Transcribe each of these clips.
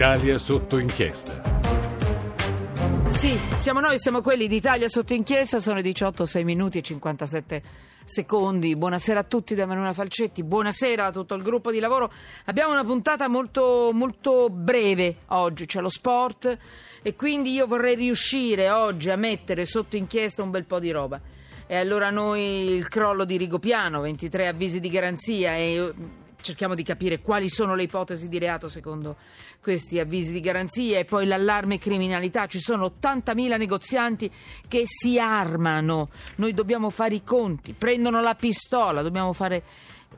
Italia sotto inchiesta. Sì, siamo noi, siamo quelli d'Italia sotto inchiesta, sono 18, 6 minuti e 57 secondi. Buonasera a tutti da Emanuela Falcetti, buonasera a tutto il gruppo di lavoro. Abbiamo una puntata molto, molto breve oggi, c'è lo sport e quindi io vorrei riuscire oggi a mettere sotto inchiesta un bel po' di roba. E allora noi il crollo di Rigopiano, 23 avvisi di garanzia e cerchiamo di capire quali sono le ipotesi di reato secondo questi avvisi di garanzia e poi l'allarme criminalità. Ci sono 80.000 negozianti che si armano. Noi dobbiamo fare i conti, prendono la pistola, dobbiamo fare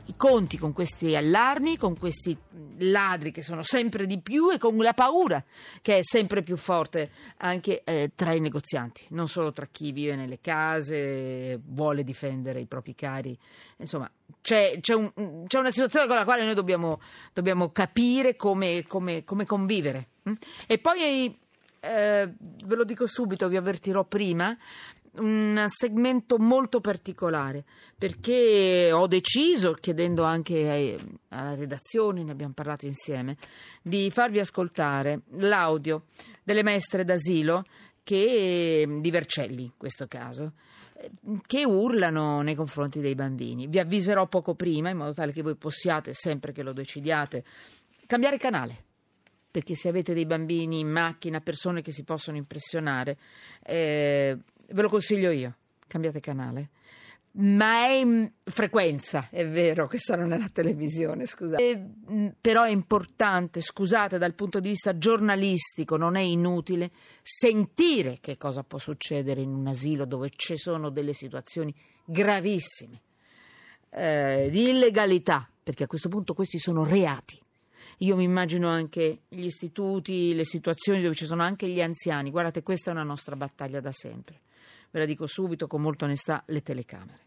i conti con questi allarmi, con questi ladri che sono sempre di più e con la paura che è sempre più forte anche eh, tra i negozianti, non solo tra chi vive nelle case, vuole difendere i propri cari. Insomma, c'è, c'è, un, c'è una situazione con la quale noi dobbiamo, dobbiamo capire come, come, come convivere. Mm? E poi, eh, ve lo dico subito, vi avvertirò prima, un segmento molto particolare perché ho deciso, chiedendo anche ai, alla redazione, ne abbiamo parlato insieme, di farvi ascoltare l'audio delle maestre d'asilo che, di Vercelli in questo caso che urlano nei confronti dei bambini. Vi avviserò poco prima in modo tale che voi possiate, sempre che lo decidiate, cambiare canale perché se avete dei bambini in macchina, persone che si possono impressionare, eh, ve lo consiglio io, cambiate canale. Ma è in frequenza, è vero, questa non è la televisione, scusate. E, mm, però è importante, scusate, dal punto di vista giornalistico, non è inutile sentire che cosa può succedere in un asilo dove ci sono delle situazioni gravissime eh, di illegalità, perché a questo punto questi sono reati. Io mi immagino anche gli istituti, le situazioni dove ci sono anche gli anziani. Guardate, questa è una nostra battaglia da sempre ve la dico subito con molta onestà, le telecamere.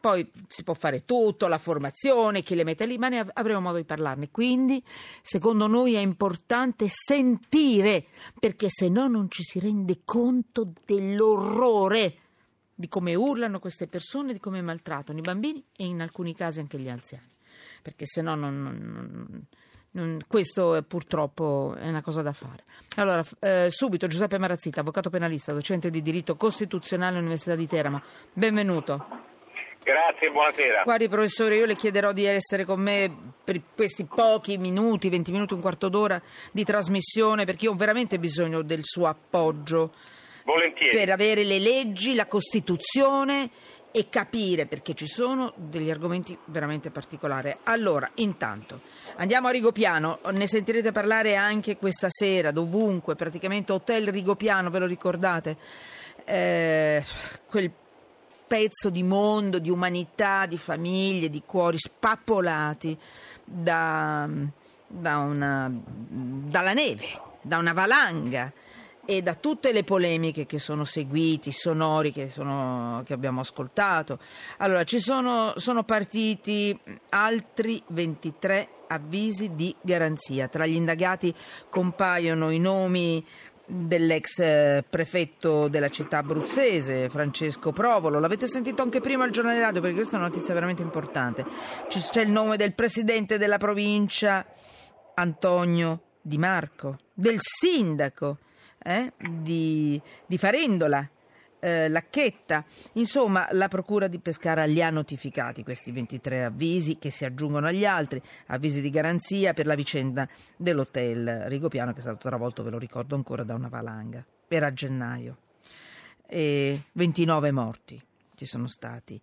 Poi si può fare tutto, la formazione, chi le mette lì, ma ne avremo modo di parlarne. Quindi, secondo noi è importante sentire, perché se no non ci si rende conto dell'orrore di come urlano queste persone, di come maltrattano i bambini e in alcuni casi anche gli anziani. Perché se no non, non, non questo è, purtroppo è una cosa da fare. Allora, eh, subito Giuseppe Marazzita, avvocato penalista, docente di diritto costituzionale all'Università di Teramo. Benvenuto. Grazie, buonasera. Guardi professore, io le chiederò di essere con me per questi pochi minuti, 20 minuti, un quarto d'ora di trasmissione, perché io ho veramente bisogno del suo appoggio. Volentieri. Per avere le leggi, la Costituzione e capire perché ci sono degli argomenti veramente particolari. Allora, intanto, andiamo a Rigopiano, ne sentirete parlare anche questa sera, dovunque, praticamente Hotel Rigopiano, ve lo ricordate? Eh, quel pezzo di mondo, di umanità, di famiglie, di cuori spappolati da, da una, dalla neve, da una valanga e da tutte le polemiche che sono seguiti, sonori che, sono, che abbiamo ascoltato. Allora, ci sono, sono partiti altri 23 avvisi di garanzia. Tra gli indagati compaiono i nomi dell'ex eh, prefetto della città abruzzese, Francesco Provolo. L'avete sentito anche prima al giornale radio perché questa è una notizia veramente importante. C'è il nome del presidente della provincia, Antonio Di Marco, del sindaco eh, di, di, Farendola, eh, Lacchetta. Insomma, la Procura di Pescara li ha notificati questi 23 avvisi che si aggiungono agli altri, avvisi di garanzia per la vicenda dell'hotel Rigopiano che è stato travolto, ve lo ricordo ancora, da una valanga. Era a gennaio. E 29 morti ci sono stati.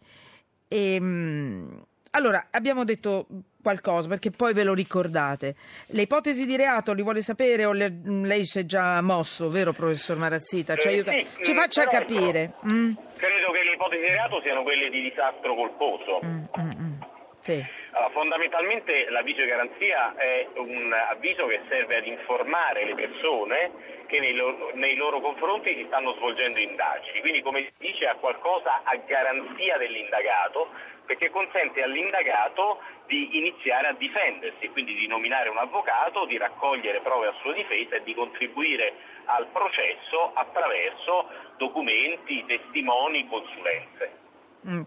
E, ehm, allora, abbiamo detto qualcosa perché poi ve lo ricordate. Le ipotesi di reato li vuole sapere o le, lei si è già mosso, vero professor Marazzita? Ci, aiuta, eh, sì, ci faccia però, capire. Mm? Credo che le ipotesi di reato siano quelle di disastro colposo. Mm, mm, mm. sì. allora, fondamentalmente l'avviso di garanzia è un avviso che serve ad informare le persone che nei loro, nei loro, confronti si stanno svolgendo indagini, quindi come si dice ha qualcosa a garanzia dell'indagato perché consente all'indagato di iniziare a difendersi, quindi di nominare un avvocato, di raccogliere prove a sua difesa e di contribuire al processo attraverso documenti, testimoni, consulenze. Mm.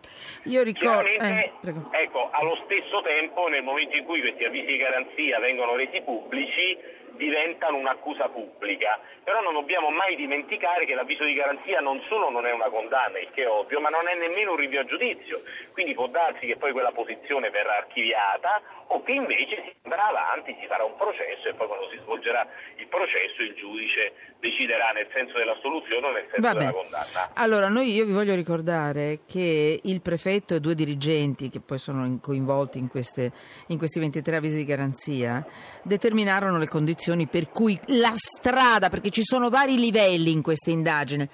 Io ricordo. Eh, ecco, allo stesso tempo, nel momento in cui questi avvisi di garanzia vengono resi pubblici, diventano un'accusa pubblica. Però non dobbiamo mai dimenticare che l'avviso di garanzia non solo non è una condanna, il che è ovvio, ma non è nemmeno un rinvio a giudizio. Quindi può darsi che poi quella posizione verrà archiviata o che invece si andrà avanti, si farà un processo e poi quando si svolgerà il processo il giudice deciderà nel senso della soluzione o nel senso Vabbè. della condanna. Allora, noi, io vi voglio ricordare che il prefetto e due dirigenti che poi sono in- coinvolti in, queste- in questi 23 avvisi di garanzia determinarono le condizioni per cui la strada, perché ci sono vari livelli in questa indagine,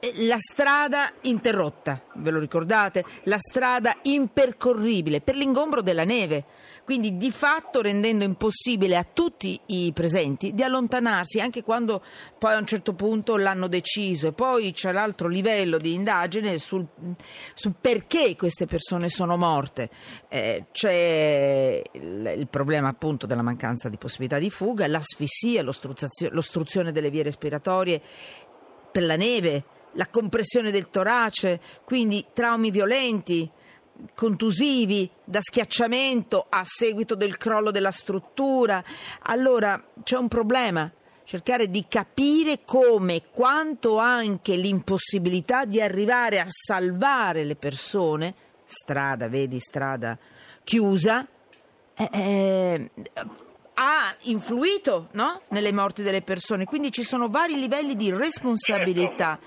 la strada interrotta, ve lo ricordate? La strada impercorribile per l'ingombro della neve, quindi di fatto rendendo impossibile a tutti i presenti di allontanarsi anche quando poi a un certo punto l'hanno deciso. E poi c'è l'altro livello di indagine sul, sul perché queste persone sono morte. Eh, c'è il, il problema appunto della mancanza di possibilità di fuga, l'asfissia, l'ostruzione delle vie respiratorie per la neve, la compressione del torace, quindi traumi violenti, contusivi, da schiacciamento a seguito del crollo della struttura. Allora c'è un problema. Cercare di capire come, quanto anche l'impossibilità di arrivare a salvare le persone, strada, vedi, strada chiusa, eh, eh, ha influito no? nelle morti delle persone. Quindi ci sono vari livelli di responsabilità.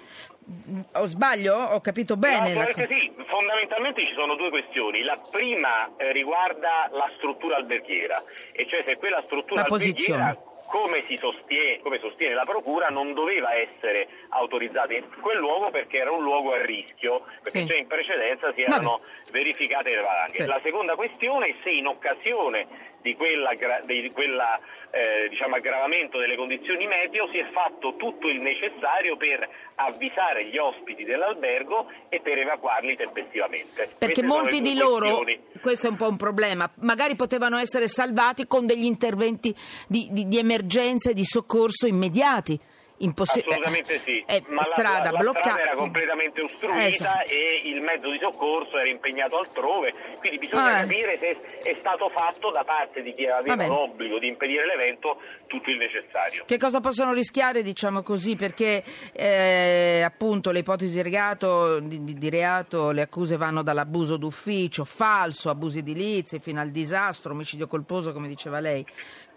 O sbaglio? Ho capito bene? No, la sì, fondamentalmente ci sono due questioni. La prima eh, riguarda la struttura alberghiera, e cioè se quella struttura La alberghiera posizione. come, si sostiene, come sostiene la Procura non doveva essere autorizzata in quel luogo perché era un luogo a rischio, perché Sì. già in precedenza si Vabbè. erano verificate le valanghe. Sì. La seconda questione è se in occasione di quella, di quella, eh, diciamo, aggravamento delle condizioni meteo si è fatto tutto il necessario per avvisare gli ospiti dell'albergo e per evacuarli tempestivamente. Perché Queste molti di loro, questo è un po' un problema, magari potevano essere salvati con degli interventi di, di- di emergenza e di soccorso immediati. Impossi- Assolutamente sì, eh, ma la- strada la, la bloccata. strada era completamente ostruita Esatto. e il mezzo di soccorso era impegnato altrove, quindi bisogna Ah. capire se è stato fatto da parte di chi aveva l'obbligo di impedire l'evento tutto il necessario. Che cosa possono rischiare, diciamo così, perché eh, appunto le ipotesi di reato, di, di- di reato, le accuse vanno dall'abuso d'ufficio, falso, abusi edilizi, fino al disastro, omicidio colposo, come diceva lei.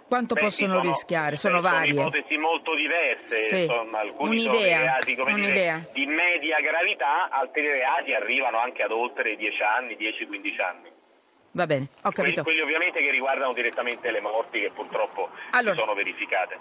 Quanto Beh, possono sono- rischiare? Sono varie. Sono ipotesi molto diverse, Sì. insomma, alcuni Un'idea, reati come dire, un'idea. di media gravità, altri reati arrivano anche ad oltre 10 anni, 10-15 anni. Va bene, ho Quelli, capito. quelli ovviamente che riguardano direttamente le morti che purtroppo Allora. si sono verificate.